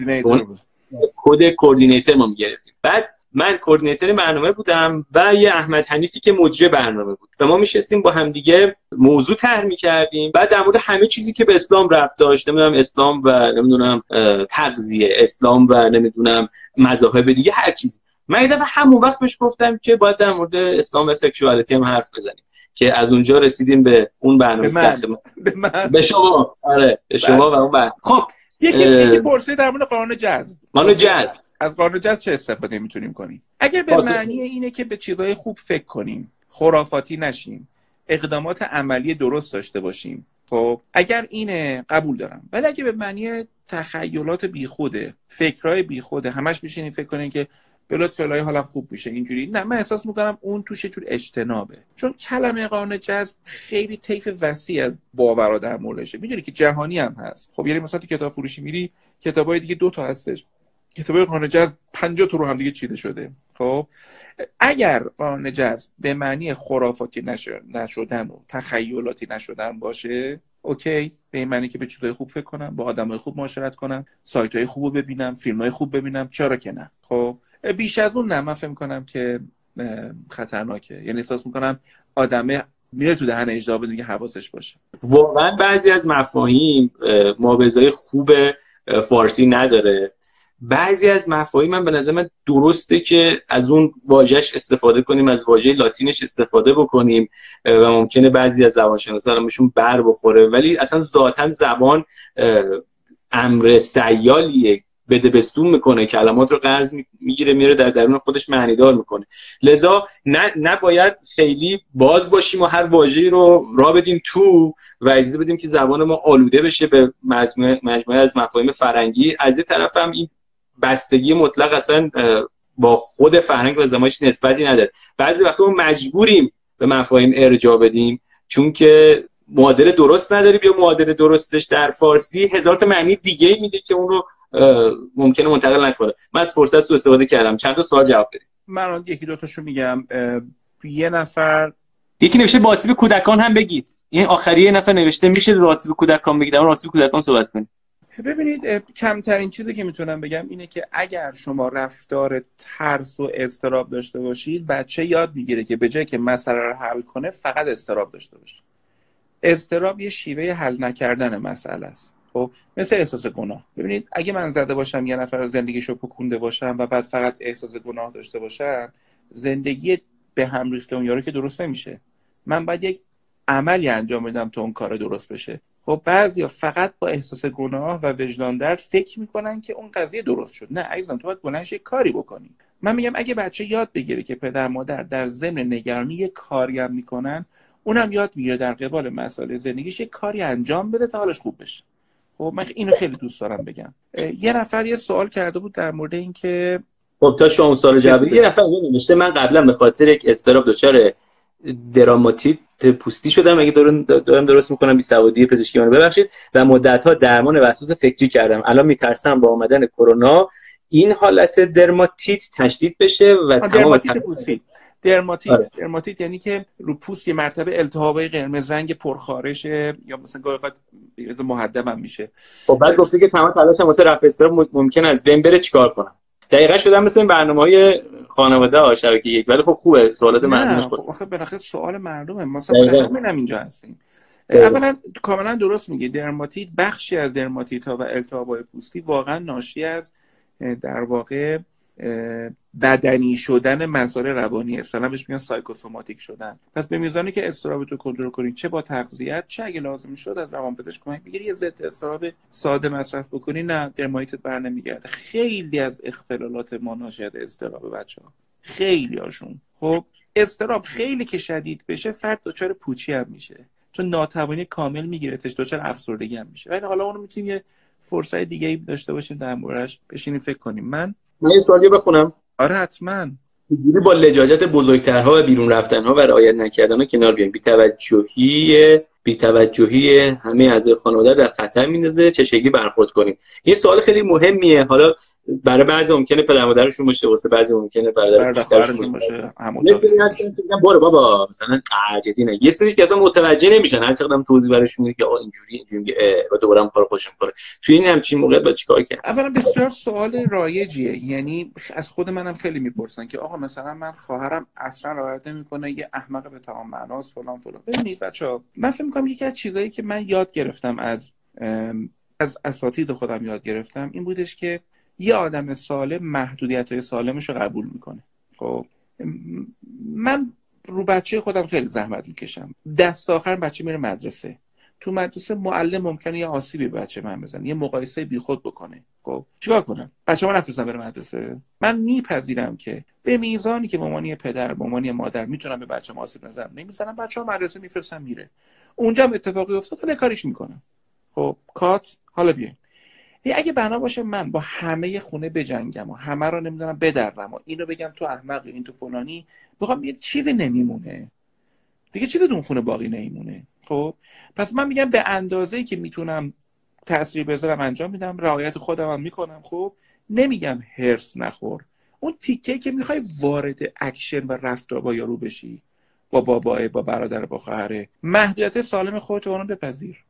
کد coordinator ما می‌گرفتیم. بعد من coordinator برنامه بودم و یه احمد حنیفی که مجری برنامه بود و ما میشستیم با همدیگه موضوع طرح می‌کردیم. بعد در مورد همه چیزی که به اسلام ربط داشت نمی‌دونم اسلام و نمی‌دونم تغذیه اسلام و نمی‌دونم مذاهب دیگه هر چیزی من یه دفعه همون وقت بهش گفتم که باید در مورد اسلام و sexuality هم حرف بزنیم که از اونجا رسیدیم به اون برنامه به, من. به, شما. آره به شما و اون برنامه خب یکی یکی پرسید در مورد قانون جذب. قانون جذب. از قانون جذب چه استفاده می‌تونیم کنیم؟ اگر به معنی اینه که به چیزهای خوب فکر کنیم خرافاتی نشیم اقدامات عملی درست داشته باشیم خب اگر اینه قبول دارم. ولی اگه به معنی تخیلات بیخوده فکرهای بیخوده همش میشینیم فکر کنین که بلوت فلای حالم خوب میشه اینجوری؟ نه من احساس می‌کنم اون توش جور اجتنابه. چون کلمه قانون جذب خیلی طیف وسیع از باورا در موردشه می‌دونی که جهانی هم هست. خب یعنی مثلا تو کتاب فروشی میری کتابای دیگه دو تا هستش. کتاب قانون جذب 50 تا رو هم دیگه چیده شده. خب اگر قانون جذب به معنی خرافاتی نشدن و تخیلاتی نشدن باشه اوکی به این معنی که به چیزهای خوب فکر کنم با آدمای خوب معاشرت کنم سایت های خوب رو ببینم فیلم های خوب ببینم چرا که نه. خب بیش از اون نه من فکر که خطرناکه. یعنی احساس می‌کنم آدمه میره تو دهن اجدا بدون که حواسش باشه. واقعا بعضی از مفاهیم مابزای خوب فارسی نداره. بعضی از مفاهیم من به نظر من درسته که از اون واژهش استفاده کنیم از واژه لاتینش استفاده بکنیم و ممکنه بعضی از زبانشناسا بهشون بر بخوره. ولی اصلا ذاتا زبان امر سیالیه. بده بستون می‌کنه کلمات رو قرض می‌گیره میره در درون خودش معنیدار می‌کنه. لذا نه نباید خیلی باز باشیم و هر واژه‌ای رو را بدیم تو و اجازه بدیم که زبان ما آلوده بشه به مجموعه, مجموعه از مفاهیم فرنگی از یه طرف هم این بستگی مطلق اصلا با خود فرهنگ و زمایش نسبتی نداره. بعضی وقتا ما مجبوریم به مفاهیم ارجاع بدیم چون که معادل درست نداریم یا معادل درستش در فارسی هزار تا معنی دیگه میده که اون رو ممکنه منتقل نکنه. من از فرصت سو استفاده کردم. چند تا سوال جواب بدیم من یکی دو تاشو میگم. یه نفر یکی نوشته به کودکان هم بگید. این آخری یه نفر نوشته میشه به کودکان بگید. اما به کودکان صحبت کنید ببینید کمترین چیزی که می‌تونم بگم اینه که اگر شما رفتار ترس و استراب داشته باشید بچه یاد می‌گیره که به جای که مسئله رو حل کنه فقط استراب داشته باشه. استراب یه شیوه حل نکردن مسئله است. خب مثل احساس گناه. ببینید اگه من زده باشم یه نفر زندگیشو پکونده باشم و بعد فقط احساس گناه داشته باشم زندگی به هم ریخته اون یارو که درست نمیشه. من باید یک عملی انجام بدم تا اون کار درست بشه. خب بعضیا فقط با احساس گناه و وجدان درد فکر می‌کنن که اون قضیه درست شد. نه عزیزم تو باید بلنش کاری بکنی. من میگم اگه بچه یاد بگیره که پدر مادر در ضمن نگرانی یه کاری هم می‌کنن اونم یاد می‌گیره در قبال مسائل زندگیش یه کاری انجام بده تا حالش خوب بشه. خب من اینو خیلی دوست دارم بگم. یه نفر یه سوال کرده بود در مورد اینکه خب تا شما سوال جواب یه نفر نوشته من قبلا به خاطر یک استراب دچار دراماتیت پوستی شدم. اگه دارم, دارم درست می‌کنم بی سوادی پزشکی منو ببخشید. و مدت ها درمان وسواس فکری کردم. الان میترسم با آمدن کرونا این حالت درماتیت تشدید بشه و تمام درماتیت پوستی. درماتیت. آره. درماتیت یعنی که رو پوست یه مرتبه التهابای قرمز رنگ پرخارش یا مثلا گاهی وقت محدب هم میشه. خب بعد گفته که تمام تلاشم واسه رفع ممکن از بین بره چیکار کنم؟ دقیقا شدن مثل این برنامه های خانواده ها شبکه یک. ولی خب خوبه سوالات مردمش خب آخه بالاخره سوال مردمه مثلا همین اینجا هستیم. اولا کاملا درست میگه درماتیت بخشی از درماتیت ها و التهاب پوستی واقعا ناشی از در واقع بدنی شدن مسائل روانی. اصلا بهش میگن سایکوسوماتیک شدن. پس به میزانی که استراب تو کنترل کنید چه با تغذیت چه اگه لازم شد از روان پزشک کمک بگیری یه ضد استراب ساده مصرف بکنی نه درمایتت بر نمیگرده. خیلی از اختلالات ما ناشی از استراب بچه خیلی هاشون. خب استراب خیلی که شدید بشه فرد دچار پوچی هم میشه. چون ناتوانی کامل میگیرتش دچار افسردگی هم میشه. ولی حالا اونو می‌تونیم یه فرصت دیگه ای داشته باشیم در موردش بشینیم فکر کنیم. من من یه سوالی بخونم. آره حتما. با لجاجت بزرگترها و بیرون رفتنها و رعایت نکردنها کنار بیایم. بی‌توجهی بی‌توجهی همه از خانواده در خطر میندازه. چه شکلی برخورد کنیم؟ این سوال خیلی مهمیه. حالا برای بعضی ممکنه پدر مادرشون باشه واسه بعضی ممکنه برادر باشه. همون برو بابا مثلا جدی نه یه سری که اصلا متوجه نمیشن. هر چقدر توضیح براشون میگه آقا اینجوری اینجوری و دوباره هم کار خودشون کنه. توی این همچین موقع با چیکار کرد اولا بسیار سوال رایجیه. یعنی از خود منم خیلی می‌پرسن که آقا مثلا من خواهرم اصلا رعایت نمی‌کنه یه احمق به تمام معناست فلان فلان. ببینید بچه‌ها من فکر می‌کنم یکی از چیزایی که من یاد گرفتم از از اساتید خودم یاد گرفتم این بودش که یه آدم سالم محدودیت های سالمش رو قبول می‌کنه. خب من رو بچه خودم خیلی زحمت می‌کشم. دست آخر بچه میره مدرسه. تو مدرسه معلم ممکنه یه آسیبی بچه من بزنه یه مقایسه بیخود بکنه. خب چیکار کنم؟ بچه من نفرستم بره مدرسه. من میپذیرم که به میزانی که مامانی پدر مامانی مادر می‌تونم به بچه آسیب نزنم. نمی‌زنم بچه ها مدرسه میفرستم میره. اونجا هم اتفاقی افتاد کاریش می‌کنم خب cut حالا بیاین اگه بنا باشه من با همه خونه بجنگم و همه رو نمی‌دونم بدرم و اینو بگم تو احمق این تو فلانی بخوام یه چیزی نمیمونه. دیگه چی بدون خونه باقی نمیمونه؟ خب پس من میگم به اندازه که می‌تونم تاثیر بذارم انجام میدم رعایت خودم هم می‌کنم. خب نمیگم حرص نخور. اون تیکه که می‌خوای وارد اکشن و رفتار با یارو بشی. با بابای با برادر با خواهره. محدودیت سالم خودت رو بپذیر.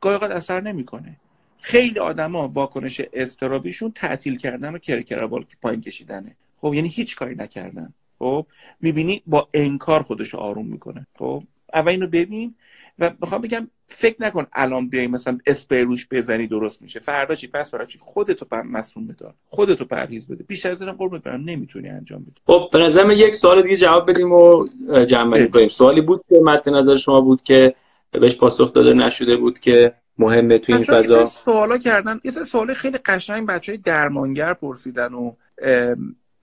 گاهی اثر نمی‌کنه. خیلی آدما واکنش استرابیشون تعطیل کردن و کرکرا پایین کشیدنه. خب یعنی هیچ کاری نکردن. خب می‌بینی با انکار خودش آروم می‌کنه. خب اول اینو ببین و می‌خوام بگم فکر نکن الان بیای مثلا اسپری روش بزنی درست میشه. فردا چی؟ پس فردا چی؟ خودتو پر مسئول بدار. خودتو پرهیز بده. بیشتر از این قربت برم. نمی‌تونی انجام بدی. خب به نظرم یک سوال دیگه جواب بدیم و جمع کنیم. سوالی بود که مد نظر شما بود که بهش پاسخ داده نشده بود که مهمه تو این فضا. سوالا کردن. یه سوال خیلی قشنگ بچه های درمانگر پرسیدن و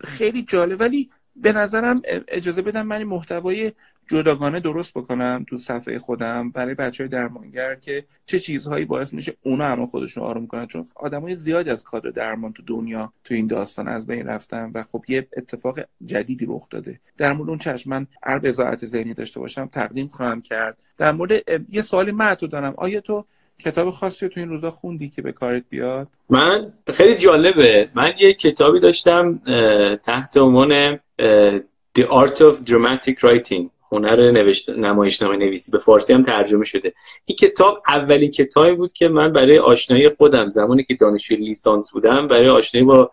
خیلی جالب. ولی به نظرم اجازه بدم من محتوای جداگانه درست بکنم تو صفحه خودم برای بچه های درمانگر که چه چیزهایی باعث میشه اونا هم خودشون آروم کنن. چون های زیادی از کادر درمان تو دنیا تو این داستان از بین رفتن و خب یه اتفاق جدیدی رخ داده. در مورد اون چشم من هر وضاحت ذهنی داشته باشم تقدیم خواهم کرد. در مورد یه سوالی من تو دارم. آیا تو کتاب خاصی تو این روزا خوندی که به کارت بیاد؟ من؟ خیلی جالبه. من یه کتابی داشتم تحت عنوان The Art of Dramatic Writing. هنر نوشت نمایشنامه نویسی به فارسی هم ترجمه شده. این کتاب اولین کتابی بود که من برای آشنایی خودم زمانی که دانشجوی لیسانس بودم برای آشنایی با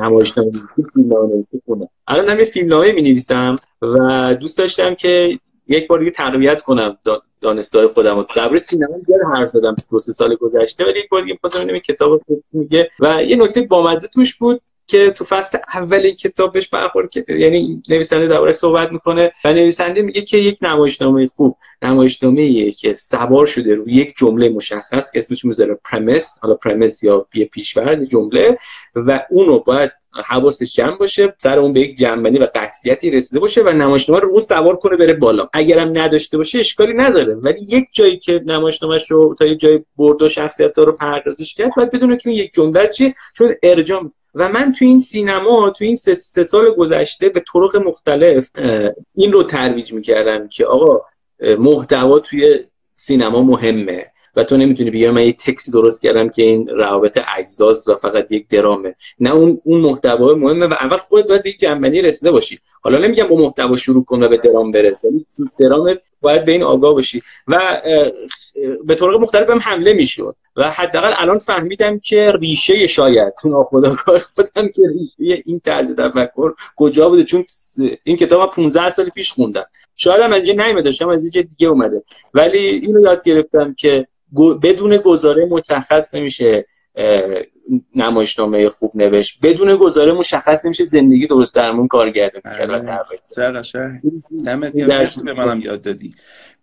نمایشنامه نویسی خوندم. الان هم یه فیلمنامه می نویسم و دوست داشتم که یک بار دیگه تقویت کنم دانستهای خودم رو. درباره سینما زیاد حرف زدم دو سال گذشته ولی یک بار دیگه می‌خواستم کتاب میگه. و یه نکته بامزه توش بود که تو فصل اول کتابش برخورد یعنی نویسنده دربارش صحبت می‌کنه و نویسنده میگه که یک نمایشنامه خوب نمایشنامه که سوار شده روی یک جمله مشخص که اسمش می‌ذاره پرمس حالا پرمس یا یه پیشورز جمله و اونو باید حواسش جمع باشه سر اون به یک جنبندی و قطعیتی رسیده باشه و نمایشنامه رو سوار کنه بره بالا. اگرم نداشته باشه اشکالی نداره. ولی یک جایی که نمایشنامهش رو تا یه جای برد و شخصیت رو پردازش کرد باید بدونه که یک جمله چیه چون ارجام و من تو این سینما تو این سه, سال گذشته به طرق مختلف این رو ترویج می‌کردم که آقا محتوا توی سینما مهمه و تو نمی‌تونی بگی من یه تکسی درست کردم که این روابط اجزاست و فقط یک درامه. نه اون اون محتوا مهمه و اول خودت باید به یک رسیده باشی. حالا نمیگم با محتوا شروع کن و به درام برس ولی درام باید به این آگاه باشی. و به طرق مختلف هم حمله می‌شد و حداقل الان فهمیدم که ریشه شاید تو ناخودآگاه خودم که ریشه این طرز تفکر کجا بوده. چون این کتاب 15 سال پیش خوندم. شاید هم از اینجا داشتم از اینجا دیگه اومده. ولی اینو یاد گرفتم که بدون گزاره مشخص نمیشه نمایشنامه خوب نوشت. بدون گزاره مشخص نمیشه زندگی درست درمون کارگردانی کرد به منم یاد دادی.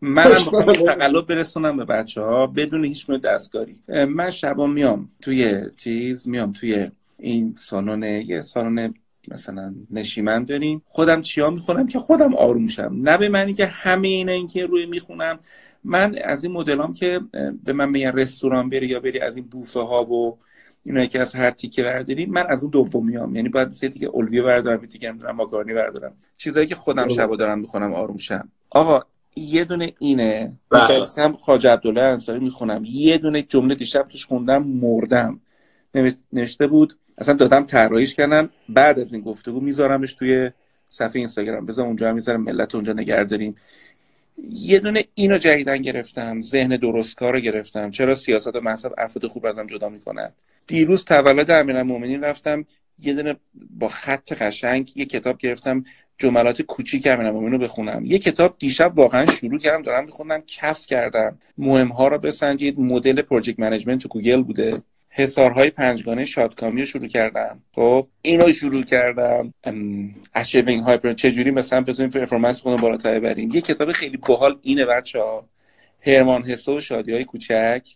منم بخوام تقلب برسونم به بچه ها بدون هیچ نوع دستکاری. من شبا میام توی چیز میام توی این سالن یه سالن مثلا نشیمن داریم. خودم چیا می‌خونم که خودم آروم شم. نه به معنی که همه اینا این که روی می‌خونم. من از این مدلام که به من میگن رستوران بری یا بری از این بوفه ها و اینا که از هر تیکه برداری من از اون دومیام. یعنی باید سه تیکه الویه بردارم تیکه نمی‌دونم ماکارونی بردارم. چیزایی که خودم شبا دارم می‌خونم آروم شم. آقا یه دونه اینه. بله. نشستم خواج عبدالله انصاری می‌خونم. یه دونه جمله دیشب توش خوندم مردم. نوشته بود اصلا دادم طراحیش کردم. بعد از این گفتگو میذارمش توی صفحه اینستاگرام. بذار اونجا می‌ذارم ملت اونجا نگه داریم یه دونه اینو جدیدا گرفتم ذهن درستکار رو گرفتم. چرا سیاست و مذهب افراد خوب از هم جدا می‌کنن دیروز تولد امیرالمومنین رفتم یه دونه با خط قشنگ یه کتاب گرفتم جملات کوچیک امیرالمومنین رو بخونم. یه کتاب دیشب واقعا شروع کردم دارم می‌خونم کف کردم. مهم ها رو بسنجید مدل project management تو گوگل بوده. حصارهای پنجگانه شادکامی رو شروع کردم. خب اینو شروع کردم. achieving high چجوری مثلا بتونیم performance خودمون بالاتر بریم یه کتاب خیلی باحال اینه بچه ها هرمان هسه و شادی های کوچک.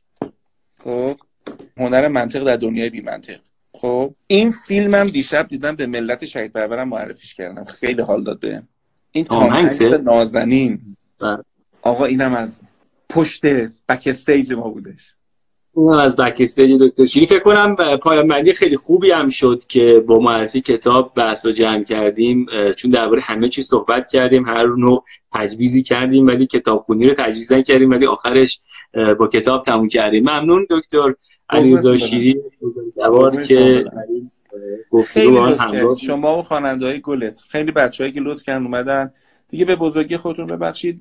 خب هنر منطق در دنیای بی منطق خب این فیلمم دیشب دیدم به ملت شهید پرورم معرفیش کردم. خیلی حال داد به این تام نازنین. بله. آقا اینم از پشت backstage ما بودش. اونم از backstage دکتر شیری فکر کنم پایان بندی خیلی خوبی هم شد که با معرفی کتاب بحث رو جمع کردیم. چون درباره همه چیز صحبت کردیم هر نوع تجویزی کردیم ولی کتاب خونی رو تجویز کردیم ولی آخرش با کتاب تموم کردیم. ممنون دکتر علیرضا شیری که خیلی شما و خواننده های گلت. خیلی بچه‌ای که لطف کردن اومدن. دیگه به بزرگی خودتون ببخشید.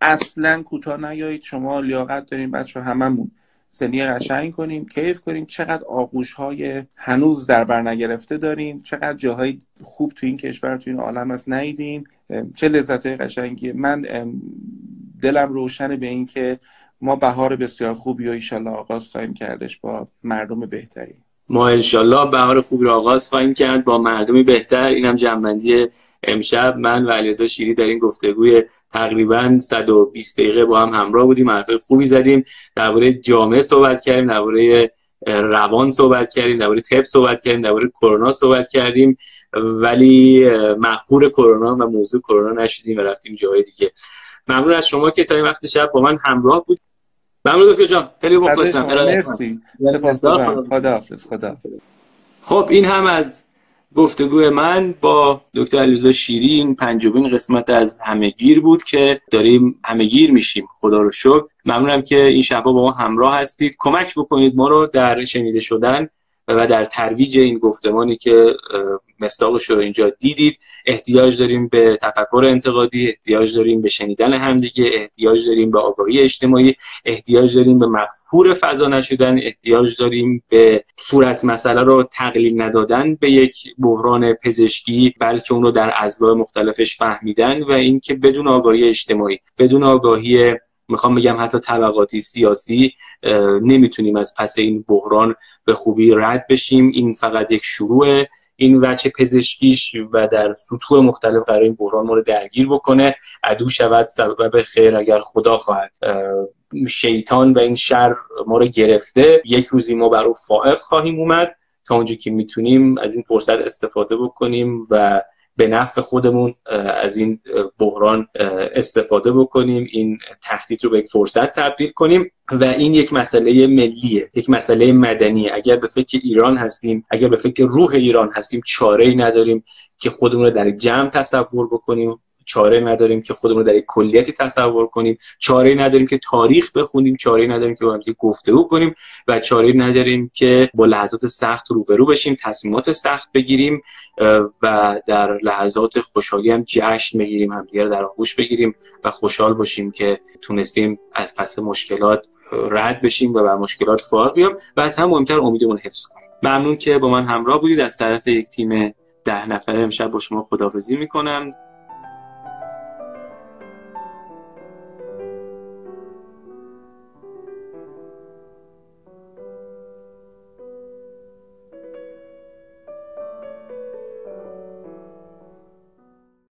اصلا کوتاه نیایید. شما لیاقت دارین بچه هممون. سنی قشنگ کنیم کیف کنیم. چقدر آغوش های هنوز در بر نگرفته داریم چقدر جاهای خوب تو این کشور تو این عالم هست نیدیم چه لذت های قشنگی من دلم روشن به این که ما بهار بسیار خوبی و ایشالله آغاز خواهیم کردش با مردم بهتری. ما انشالله بهار خوبی رو آغاز خواهیم کرد با مردمی بهتر. اینم جنبندی امشب. من و علیرضا شیری در این گفتگوی تقریبا 120 دقیقه با هم همراه بودیم حرف خوبی زدیم درباره جامعه صحبت کردیم درباره روان صحبت کردیم درباره تپ صحبت کردیم درباره کرونا صحبت کردیم ولی محبور کرونا و موضوع کرونا نشدیم و رفتیم جای دیگه. ممنون از شما که تا این وقت شب با من همراه بود. ممنون دکتر جان. خیلی مخلصم. مرسی. سپاس خدا. خدا خب این هم از گفتگوی من با دکتر علیرضا شیرین پنجمین قسمت از همهگیر بود که داریم همهگیر میشیم. خدا رو شکر. ممنونم که این شبا با ما همراه هستید. کمک بکنید ما رو در شنیده شدن. و در ترویج این گفتمانی که مستاقش رو اینجا دیدید احتیاج داریم به تفکر انتقادی احتیاج داریم به شنیدن همدیگه احتیاج داریم به آگاهی اجتماعی احتیاج داریم به مخهور فضا نشدن احتیاج داریم به صورت مسئله رو تقلیل ندادن به یک بحران پزشکی بلکه اون رو در اضلاع مختلفش فهمیدن و اینکه بدون آگاهی اجتماعی بدون آگاهی می‌خوام بگم حتی طبقاتی سیاسی نمی‌تونیم از پس این بحران به خوبی رد بشیم. این فقط یک شروع این وچه پزشکیش و در سطوح مختلف قرار این بحران ما رو درگیر بکنه. عدو شود سبب خیر اگر خدا خواهد. شیطان و این شر ما رو گرفته. یک روزی ما بر او فائق خواهیم اومد. تا اونجا که می‌تونیم از این فرصت استفاده بکنیم و به نفع خودمون از این بحران استفاده بکنیم این تهدید رو به یک فرصت تبدیل کنیم و این یک مسئله ملیه یک مسئله مدنی اگر به فکر ایران هستیم اگر به فکر روح ایران هستیم چاره ای نداریم که خودمون رو در جمع تصور بکنیم. چاره نداریم که خودمون در یک کلیتی تصور کنیم. چاره نداریم که تاریخ بخونیم. چاره نداریم که با هم گفتگو کنیم. و چاره نداریم که با لحظات سخت روبرو بشیم تصمیمات سخت بگیریم و در لحظات خوشحالی هم جشن بگیریم همدیگه در آغوش بگیریم و خوشحال باشیم که تونستیم از پس مشکلات رد بشیم و بر مشکلات فارغ بیام و از هم مهمتر امیدمون حفظ کنیم. ممنون که با من همراه بودید. از طرف یک تیم ده نفره امشب با شما خدافزی می‌کنم.